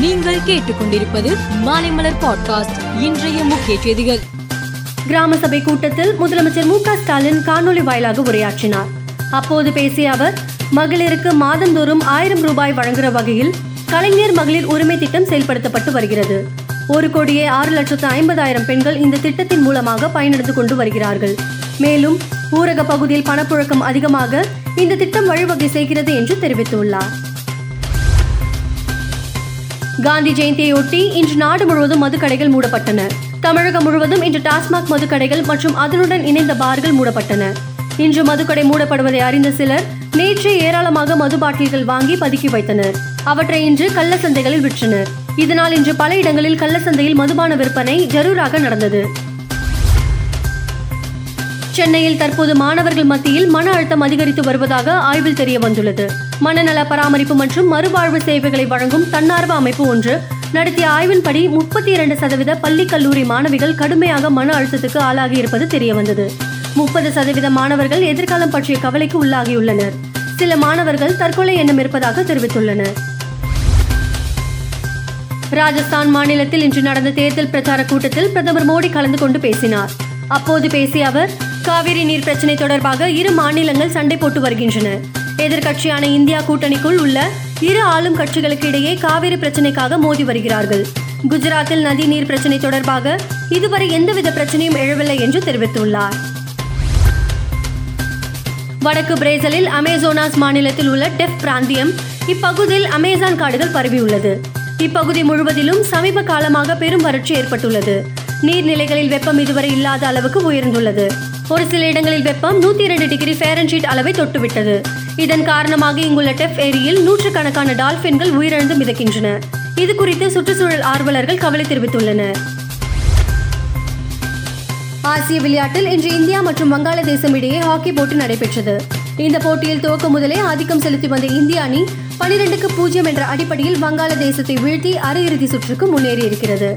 நீங்கள் கேட்டுக்கொண்டிருப்பது மாலைமலர் பாட்காஸ்ட் இன்றைய முக்கிய செய்திகள். கிராம சபை கூட்டத்தில் முதலமைச்சர் மு ஸ்டாலின் காணொலி வாயிலாக உரையாற்றினார். அப்போது பேசிய அவர் மகளிருக்கு மாதந்தோறும் ஆயிரம் ரூபாய் வழங்குகிற வகையில் கலைஞர் மகளிர் உரிமை திட்டம் செயல்படுத்தப்பட்டு வருகிறது. ஒரு கோடியே ஆறு லட்சத்து ஐம்பதாயிரம் பெண்கள் இந்த திட்டத்தின் மூலமாக பயனடைந்து கொண்டு வருகிறார்கள். மேலும் ஊரக பகுதியில் பணப்புழக்கம் அதிகமாக இந்த திட்டம் வழிவகை செய்கிறது என்று தெரிவித்துள்ளார். காந்தி ஜெயந்தியையொட்டி இன்று நாடு முழுவதும் மதுக்கடைகள் மூடப்பட்டன. தமிழகம் முழுவதும் இன்று டாஸ்மாக் மதுக்கடைகள் மற்றும் அதனுடன் இணைந்த பார்கள் மூடப்பட்டன. இன்று மதுக்கடை மூடப்படுவதை அறிந்த சிலர் நேற்றே ஏராளமாக மது பாட்டில்கள் வாங்கி பதுக்கி வைத்தனர். அவற்றை இன்று கள்ள சந்தைகளில் விற்றனர். இதனால் இன்று பல இடங்களில் கள்ள சந்தையில் மதுபான விற்பனை ஜரூராக நடந்தது. சென்னையில் தற்போது மாணவர்கள் மத்தியில் மன அழுத்தம் அதிகரித்து வருவதாக ஆய்வில் தெரிய வந்துள்ளது மனநல பராமரிப்பு மற்றும் மறுவாழ்வு சேவைகளை வழங்கும் தன்னார்வ அமைப்பு ஒன்று நடத்திய ஆய்வின்படி முப்பத்தி இரண்டு சதவீத பள்ளி கல்லூரி மாணவிகள் கடுமையாக மன அழுத்தத்துக்கு ஆளாகி இருப்பது தெரிய வந்தது முப்பது சதவீத மாணவர்கள் எதிர்காலம் பற்றிய கவலைக்கு உள்ளாகியுள்ளனர். சில மாணவர்கள் தற்கொலை எண்ணம் இருப்பதாக தெரிவித்துள்ளனர். ராஜஸ்தான் மாநிலத்தில் இன்று நடந்த தேர்தல் பிரச்சார கூட்டத்தில் பிரதமர் மோடி கலந்து கொண்டு பேசினார். அப்போது பேசிய அவர் காவிரி நீர் பிரச்சினை தொடர்பாக இரு மாநிலங்கள் சண்டை போட்டு வருகின்றன. எதிர்க்கட்சியான இந்தியா கூட்டணிக்குள் உள்ள இரு ஆளும் கட்சிகளுக்கு இடையே காவிரி பிரச்சினைக்காக மோதி வருகிறார்கள். குஜராத்தில் நதி நீர் பிரச்சினை தொடர்பாக இதுவரை எந்தவித பிரச்சனையும் எழவில்லை என்று தெரிவித்துள்ளார். வடக்கு பிரேசிலில் அமேசோனாஸ் மாநிலத்தில் உள்ள டெஃப் பிராந்தியம் இப்பகுதியில் அமேசான் காடுகள் பரவியுள்ளது. இப்பகுதி முழுவதிலும் சமீப காலமாக பெரும் வறட்சி ஏற்பட்டுள்ளது. நீர்நிலைகளில் வெப்பம் இதுவரை இல்லாத அளவுக்கு உயர்ந்துள்ளது. ஒரு சில இடங்களில் வெப்பம் நூத்தி இரண்டு டிகிரி ஃபேரன்ஷீட் அளவை தொட்டுவிட்டது. இதன் காரணமாக இங்குள்ள டெஃப் ஏரியில் நூற்றுக்கணக்கான டால்பின்கள் உயிரிழந்து மிதக்கின்றன. இது குறித்து சுற்றுச்சூழல் ஆர்வலர்கள் கவலை தெரிவித்துள்ளனர். ஆசிய விளையாட்டில் இன்று இந்தியா மற்றும் வங்காளதேசம் இடையே ஹாக்கி போட்டி நடைபெற்றது. இந்த போட்டியில் துவக்க முதலே ஆதிக்கம் செலுத்தி வந்த இந்திய அணி பனிரெண்டுக்கு பூஜ்ஜியம் என்ற அடிப்படையில் வங்காளதேசத்தை வீழ்த்தி அரையிறுதி சுற்றுக்கு முன்னேறி இருக்கிறது